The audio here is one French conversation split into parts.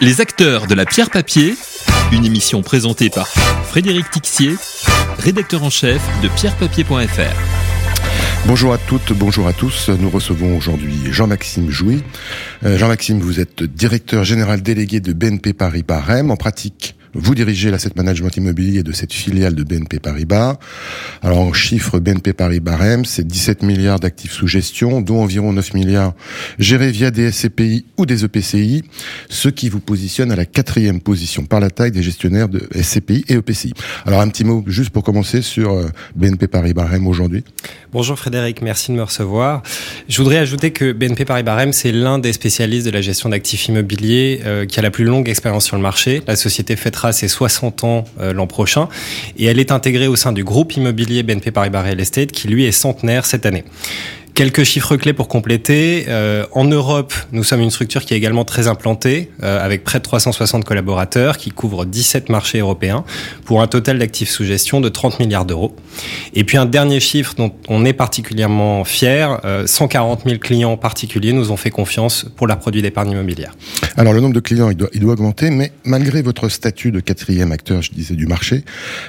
Les acteurs de la pierre papier, une émission présentée par Frédéric Tixier, rédacteur en chef de pierrepapier.fr. Bonjour à toutes, bonjour à tous. Nous recevons aujourd'hui Jean-Maxime Jouy. Euh, Jean-Maxime, vous êtes directeur général délégué de BNP Paris Rem. En pratique, vous dirigez l'asset management immobilier de cette filiale de BNP Paribas. Alors en chiffre, BNP Paribas REM, c'est 17 milliards d'actifs sous gestion, dont environ 9 milliards gérés via des SCPI ou des EPCI, ce qui vous positionne à la quatrième position par la taille des gestionnaires de SCPI et EPCI. Alors un petit mot juste pour commencer sur euh, BNP Paribas REM aujourd'hui. Bonjour Frédéric, merci de me recevoir. Je voudrais ajouter que BNP Paribas REM, c'est l'un des spécialistes de la gestion d'actifs immobiliers euh, qui a la plus longue expérience sur le marché. La société fêtera ses 60 ans euh, l'an prochain et elle est intégrée au sein du groupe immobilier BNP Paribas Real Estate qui lui est centenaire cette année. Quelques chiffres clés pour compléter. Euh, en Europe, nous sommes une structure qui est également très implantée, euh, avec près de 360 collaborateurs, qui couvre 17 marchés européens, pour un total d'actifs sous gestion de 30 milliards d'euros. Et puis un dernier chiffre dont on est particulièrement fier, 140 000 clients particuliers nous ont fait confiance pour leurs produits d'épargne immobilière. Alors le nombre de clients, il doit, il doit augmenter, mais malgré votre statut de quatrième acteur, je disais, du marché,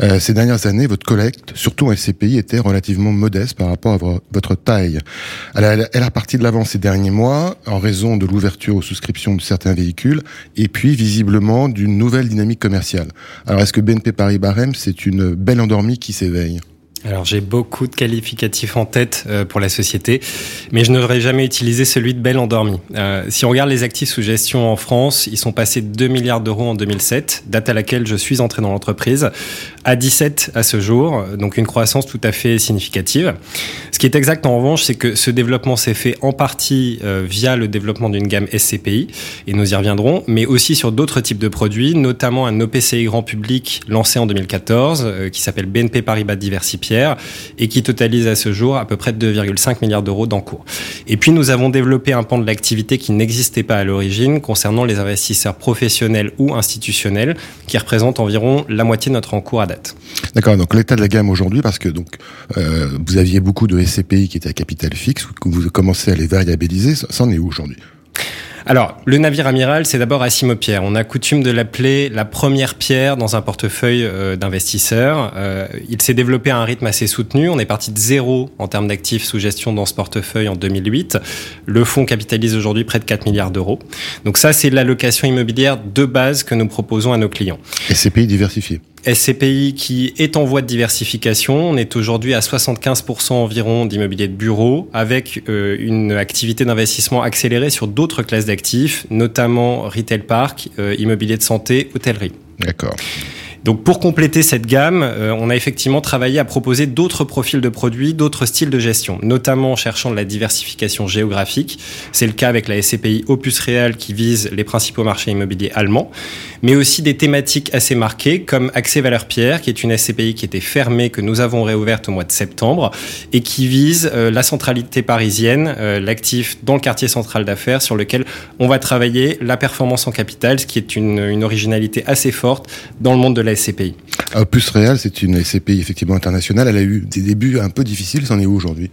euh, ces dernières années, votre collecte, surtout en SCPI, était relativement modeste par rapport à votre taille. Elle a, elle parti de l'avant ces derniers mois en raison de l'ouverture aux souscriptions de certains véhicules et puis visiblement d'une nouvelle dynamique commerciale. Alors est-ce que BNP Paris Barème, c'est une belle endormie qui s'éveille? Alors j'ai beaucoup de qualificatifs en tête euh, pour la société, mais je n'aurais jamais utilisé celui de belle endormie. Euh, si on regarde les actifs sous gestion en France, ils sont passés de 2 milliards d'euros en 2007, date à laquelle je suis entré dans l'entreprise, à 17 à ce jour, donc une croissance tout à fait significative. Ce qui est exact en revanche, c'est que ce développement s'est fait en partie euh, via le développement d'une gamme SCPI, et nous y reviendrons, mais aussi sur d'autres types de produits, notamment un OPCI grand public lancé en 2014, qui s'appelle BNP Paribas Et qui totalise à ce jour à peu près 2,5 milliards d'euros d'encours. Et puis nous avons développé un pan de l'activité qui n'existait pas à l'origine concernant les investisseurs professionnels ou institutionnels qui représentent environ la moitié de notre encours à date. D'accord, donc l'état de la gamme aujourd'hui, parce que euh, vous aviez beaucoup de SCPI qui étaient à capital fixe, vous commencez à les variabiliser, ça en est où aujourd'hui? Alors, le navire amiral, c'est d'abord Assimo Pierre. On a coutume de l'appeler la première pierre dans un portefeuille euh, d'investisseurs. Euh, il s'est développé à un rythme assez soutenu. On est parti de zéro en termes d'actifs sous gestion dans ce portefeuille en 2008. Le fonds capitalise aujourd'hui près de 4 milliards d'euros. Donc ça, c'est l'allocation immobilière de base que nous proposons à nos clients. Et ces pays diversifiés SCPI qui est en voie de diversification. On est aujourd'hui à 75% environ d'immobilier de bureau avec euh, une activité d'investissement accélérée sur d'autres classes d'actifs, notamment retail park, euh, immobilier de santé, hôtellerie. D'accord. Donc pour compléter cette gamme, euh, on a effectivement travaillé à proposer d'autres profils de produits, d'autres styles de gestion, notamment en cherchant de la diversification géographique. C'est le cas avec la SCPI Opus Real qui vise les principaux marchés immobiliers allemands, mais aussi des thématiques assez marquées comme Accès Valeur Pierre, qui est une SCPI qui était fermée, que nous avons réouverte au mois de septembre, et qui vise euh, la centralité parisienne, euh, l'actif dans le quartier central d'affaires, sur lequel on va travailler la performance en capital, ce qui est une, une originalité assez forte dans le monde de la SCPI Opus Real, c'est une SCPI effectivement internationale. Elle a eu des débuts un peu difficiles. C'en est où aujourd'hui?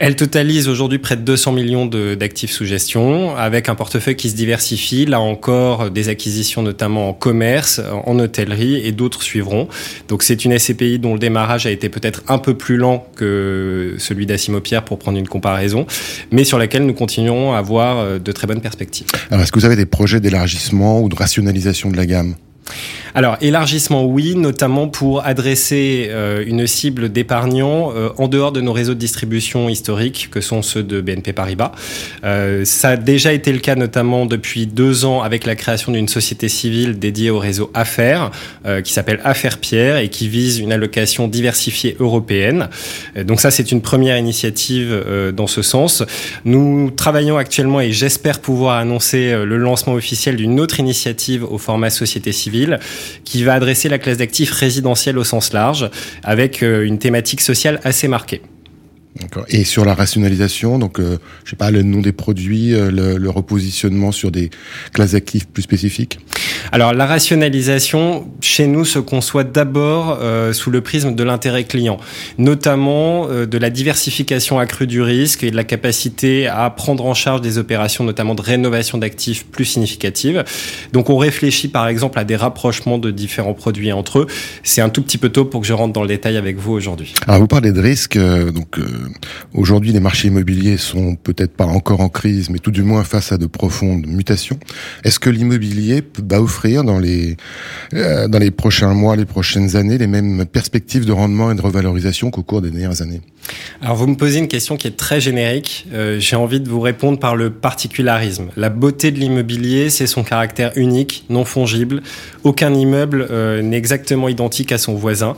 Elle totalise aujourd'hui près de 200 millions d'actifs sous gestion, avec un portefeuille qui se diversifie. Là encore, des acquisitions notamment en commerce, en hôtellerie, et d'autres suivront. Donc c'est une SCPI dont le démarrage a été peut-être un peu plus lent que celui d'Assimo Pierre, pour prendre une comparaison, mais sur laquelle nous continuons à avoir euh, de très bonnes perspectives. Alors est-ce que vous avez des projets d'élargissement ou de rationalisation de la gamme? Alors, élargissement, oui, notamment pour adresser euh, une cible d'épargnants euh, en dehors de nos réseaux de distribution historiques, que sont ceux de BNP Paribas. Euh, ça a déjà été le cas notamment depuis deux ans avec la création d'une société civile dédiée au réseau Affaires, qui s'appelle Affaires Pierre et qui vise une allocation diversifiée européenne. donc ça, c'est une première initiative dans ce sens. Nous travaillons actuellement et j'espère pouvoir annoncer le lancement officiel d'une autre initiative au format société civile qui va adresser la classe d'actifs résidentiels au sens large, avec euh, une thématique sociale assez marquée. Et sur la rationalisation, donc euh, je sais pas le nom des produits, euh, le, repositionnement sur des classes d'actifs plus spécifiques? Alors la rationalisation, chez nous, se conçoit d'abord euh, sous le prisme de l'intérêt client, notamment euh, de la diversification accrue du risque et de la capacité à prendre en charge des opérations, notamment de rénovation d'actifs plus significatives. Donc on réfléchit par exemple à des rapprochements de différents produits entre eux. C'est un tout petit peu tôt pour que je rentre dans le détail avec vous aujourd'hui. Alors vous parlez de risque. Euh, donc aujourd'hui, les marchés immobiliers sont peut-être pas encore en crise, mais tout du moins face à de profondes mutations. Est-ce que l'immobilier va offrir dans les euh, dans les prochains mois, les prochaines années, les mêmes perspectives de rendement et de revalorisation qu'au cours des dernières années? Alors vous me posez une question qui est très générique. Euh, J'ai envie de vous répondre par le particularisme. La beauté de l'immobilier, c'est son caractère unique, non fongible. Aucun immeuble euh, n'est exactement identique à son voisin,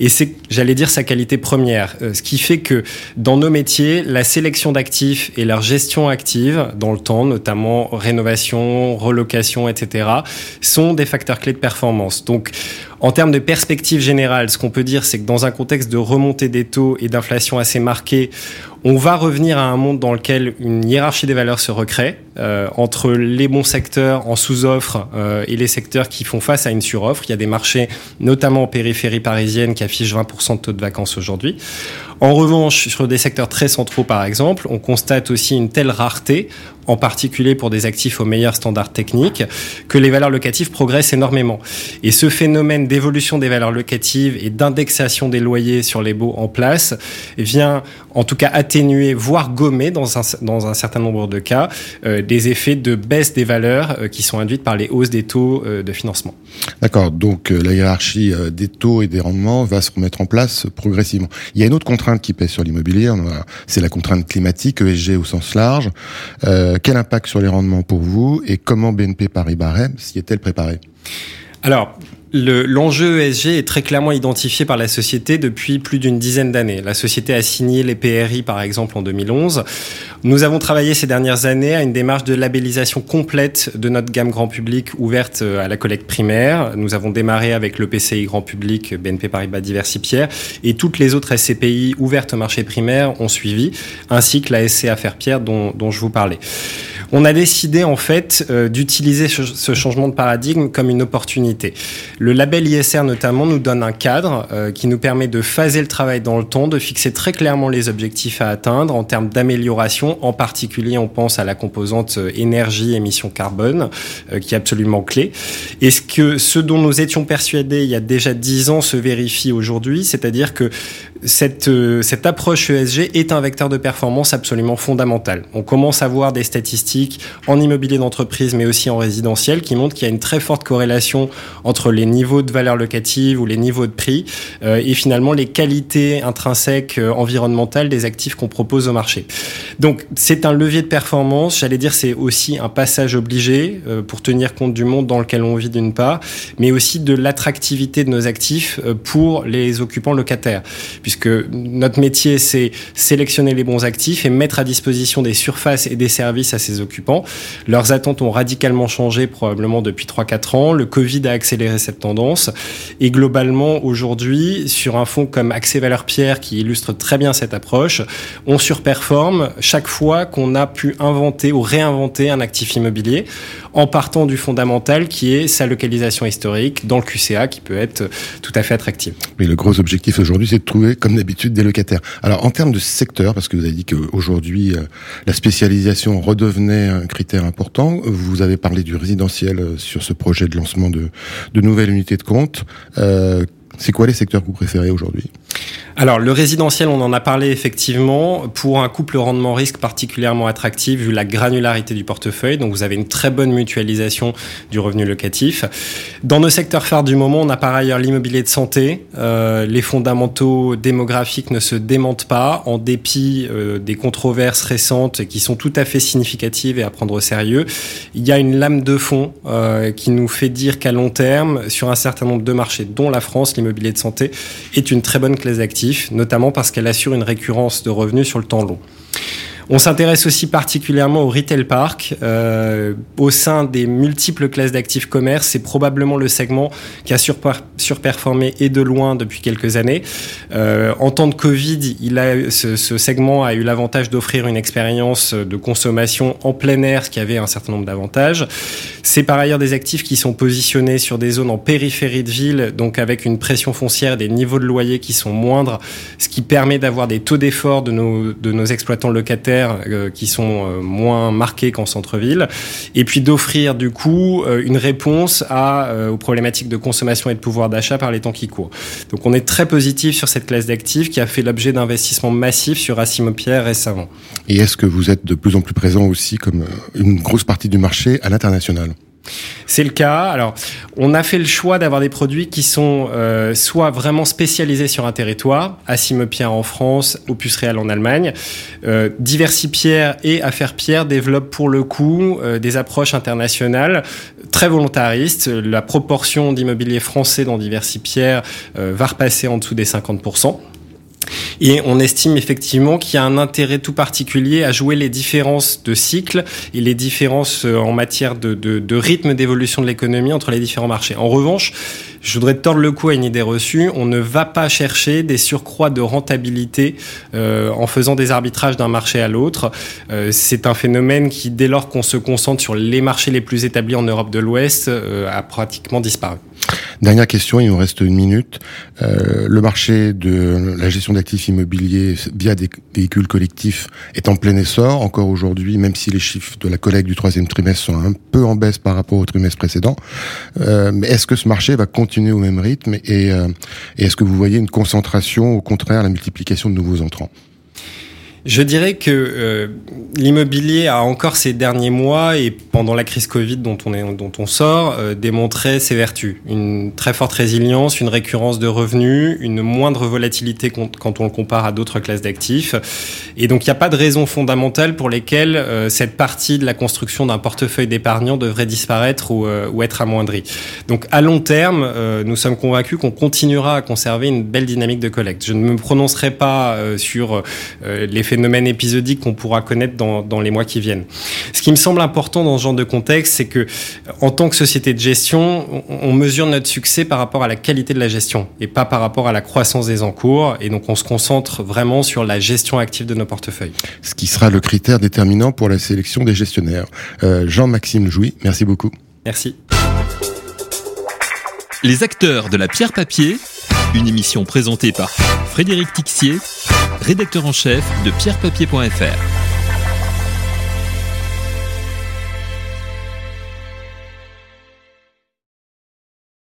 et c'est, j'allais dire, sa qualité première. Euh, ce qui fait que dans nos métiers, la sélection d'actifs et leur gestion active dans le temps, notamment rénovation, relocation, etc., sont des facteurs clés de performance. Donc, en termes de perspective générale, ce qu'on peut dire, c'est que dans un contexte de remontée des taux et d'inflation assez marquée, on va revenir à un monde dans lequel une hiérarchie des valeurs se recrée euh, entre les bons secteurs en sous-offre euh, et les secteurs qui font face à une suroffre. Il y a des marchés, notamment en périphérie parisienne, qui affichent 20% de taux de vacances aujourd'hui. En revanche, sur des secteurs très centraux, par exemple, on constate aussi une telle rareté, en particulier pour des actifs aux meilleurs standards techniques, que les valeurs locatives progressent énormément. Et ce phénomène d'évolution des valeurs locatives et d'indexation des loyers sur les baux en place vient en tout cas atténuer, voire gommer dans un, dans un certain nombre de cas, euh, des effets de baisse des valeurs euh, qui sont induites par les hausses des taux euh, de financement. D'accord, donc la hiérarchie des taux et des rendements va se remettre en place progressivement. Il y a une autre contrainte qui pèse sur l'immobilier, c'est la contrainte climatique, ESG au sens large. Quel impact sur les rendements pour vous et comment BNP Paris-Barème s'y est-elle préparée? Alors, L'enjeu ESG est très clairement identifié par la société depuis plus d'une dizaine d'années. La société a signé les PRI par exemple en 2011. Nous avons travaillé ces dernières années à une démarche de labellisation complète de notre gamme grand public ouverte euh, à la collecte primaire. Nous avons démarré avec le PCI grand public BNP Paribas Diversipierre et toutes les autres SCPI ouvertes au marché primaire ont suivi, ainsi que la SC Affaires Pierre dont, dont je vous parlais. On a décidé en fait euh, d'utiliser ce changement de paradigme comme une opportunité. Le label ISR notamment nous donne un cadre euh, qui nous permet de phaser le travail dans le temps, de fixer très clairement les objectifs à atteindre en termes d'amélioration. En particulier, on pense à la composante euh, énergie, émission carbone, qui est absolument clé. Et ce que ce dont nous étions persuadés il y a déjà dix ans se vérifie aujourd'hui, c'est-à-dire que cette, cette approche ESG est un vecteur de performance absolument fondamental. On commence à voir des statistiques en immobilier d'entreprise, mais aussi en résidentiel, qui montre qu'il y a une très forte corrélation entre les niveaux de valeur locative ou les niveaux de prix euh, et finalement les qualités intrinsèques euh, environnementales des actifs qu'on propose au marché. Donc c'est un levier de performance, j'allais dire c'est aussi un passage obligé euh, pour tenir compte du monde dans lequel on vit d'une part, mais aussi de l'attractivité de nos actifs pour les occupants locataires, puisque notre métier c'est sélectionner les bons actifs et mettre à disposition des surfaces et des services à occupants occupants. Leurs attentes ont radicalement changé probablement depuis 3-4 ans. Le Covid a accéléré cette tendance. Et globalement, aujourd'hui, sur un fonds comme Accès Valeur Pierre, qui illustre très bien cette approche, on surperforme chaque fois qu'on a pu inventer ou réinventer un actif immobilier en partant du fondamental qui est sa localisation historique dans le QCA qui peut être tout à fait attractive. Mais le gros objectif aujourd'hui, c'est de trouver, comme d'habitude, des locataires. Alors, en termes de secteur, parce que vous avez dit qu'aujourd'hui, euh, la spécialisation redevenait un critère important. Vous avez parlé du résidentiel euh, sur ce projet de lancement de, de nouvelles unités de compte. Euh, c'est quoi les secteurs que vous préférez aujourd'hui? Alors le résidentiel, on en a parlé effectivement, pour un couple rendement-risque particulièrement attractif vu la granularité du portefeuille. Donc vous avez une très bonne mutualisation du revenu locatif. Dans nos secteurs phares du moment, on a par ailleurs l'immobilier de santé. Euh, les fondamentaux démographiques ne se démentent pas en dépit euh, des controverses récentes qui sont tout à fait significatives et à prendre au sérieux. Il y a une lame de fond euh, qui nous fait dire qu'à long terme, sur un certain nombre de marchés, dont la France, l'immobilier de santé est une très bonne classe d'actifs notamment parce qu'elle assure une récurrence de revenus sur le temps long. On s'intéresse aussi particulièrement au retail park. Euh, au sein des multiples classes d'actifs commerce, c'est probablement le segment qui a surperformé et de loin depuis quelques années. Euh, en temps de Covid, il a, ce, segment a eu l'avantage d'offrir une expérience de consommation en plein air, ce qui avait un certain nombre d'avantages. C'est par ailleurs des actifs qui sont positionnés sur des zones en périphérie de ville, donc avec une pression foncière, des niveaux de loyer qui sont moindres, ce qui permet d'avoir des taux d'effort de nos, de nos exploitants locataires euh, qui sont euh, moins marqués qu'en centre-ville, et puis d'offrir du coup euh, une réponse aux problématiques de consommation et de pouvoir d'achat par les temps qui courent. Donc on est très positif sur cette classe d'actifs qui a fait l'objet d'investissements massifs sur Assimo Pierre récemment. Et est-ce que vous êtes de plus en plus présent aussi comme une grosse partie du marché à l'international? C'est le cas. Alors, on a fait le choix d'avoir des produits qui sont euh, soit vraiment spécialisés sur un territoire, Assime Pierre en France, Opus Réal en Allemagne. Euh, Diversipierre et Affaire Pierre développent pour le coup euh, des approches internationales très volontaristes. La proportion d'immobilier français dans Diversipierre euh, va repasser en dessous des 50%. Et on estime effectivement qu'il y a un intérêt tout particulier à jouer les différences de cycle et les différences euh, en matière de, rythme d'évolution de l'économie entre les différents marchés. En revanche, je voudrais tordre le cou à une idée reçue. On ne va pas chercher des surcroîts de rentabilité euh, en faisant des arbitrages d'un marché à l'autre. Euh, c'est un phénomène qui, dès lors qu'on se concentre sur les marchés les plus établis en Europe de l'Ouest, a pratiquement disparu. Dernière question, il nous reste une minute. Le marché de la gestion d'actifs immobiliers via des véhicules collectifs est en plein essor encore aujourd'hui, même si les chiffres de la collecte du troisième trimestre sont un peu en baisse par rapport au trimestre précédent. Euh, est-ce que ce marché va continuer au même rythme et, euh, et est-ce que vous voyez une concentration, au contraire, la multiplication de nouveaux entrants? Je dirais que euh, l'immobilier a encore ces derniers mois et pendant la crise Covid dont on, est, dont on sort, euh, démontré ses vertus. Une très forte résilience, une récurrence de revenus, une moindre volatilité quand on le compare à d'autres classes d'actifs. Et donc il n'y a pas de raison fondamentale pour lesquelles euh, cette partie de la construction d'un portefeuille d'épargnants devrait disparaître ou, euh, être amoindrie. Donc à long terme, nous sommes convaincus qu'on continuera à conserver une belle dynamique de collecte. Je ne me prononcerai pas sur les phénomènes épisodiques qu'on pourra connaître dans, dans, les mois qui viennent. Ce qui me semble important dans ce genre de contexte, c'est que en tant que société de gestion, on, on, mesure notre succès par rapport à la qualité de la gestion et pas par rapport à la croissance des encours. Et donc on se concentre vraiment sur la gestion active de nos portefeuille. Ce qui sera le critère déterminant pour la sélection des gestionnaires. Euh, Jean-Maxime Jouy, merci beaucoup. Merci. Les acteurs de la pierre papier, une émission présentée par Frédéric Tixier, rédacteur en chef de pierrepapier.fr.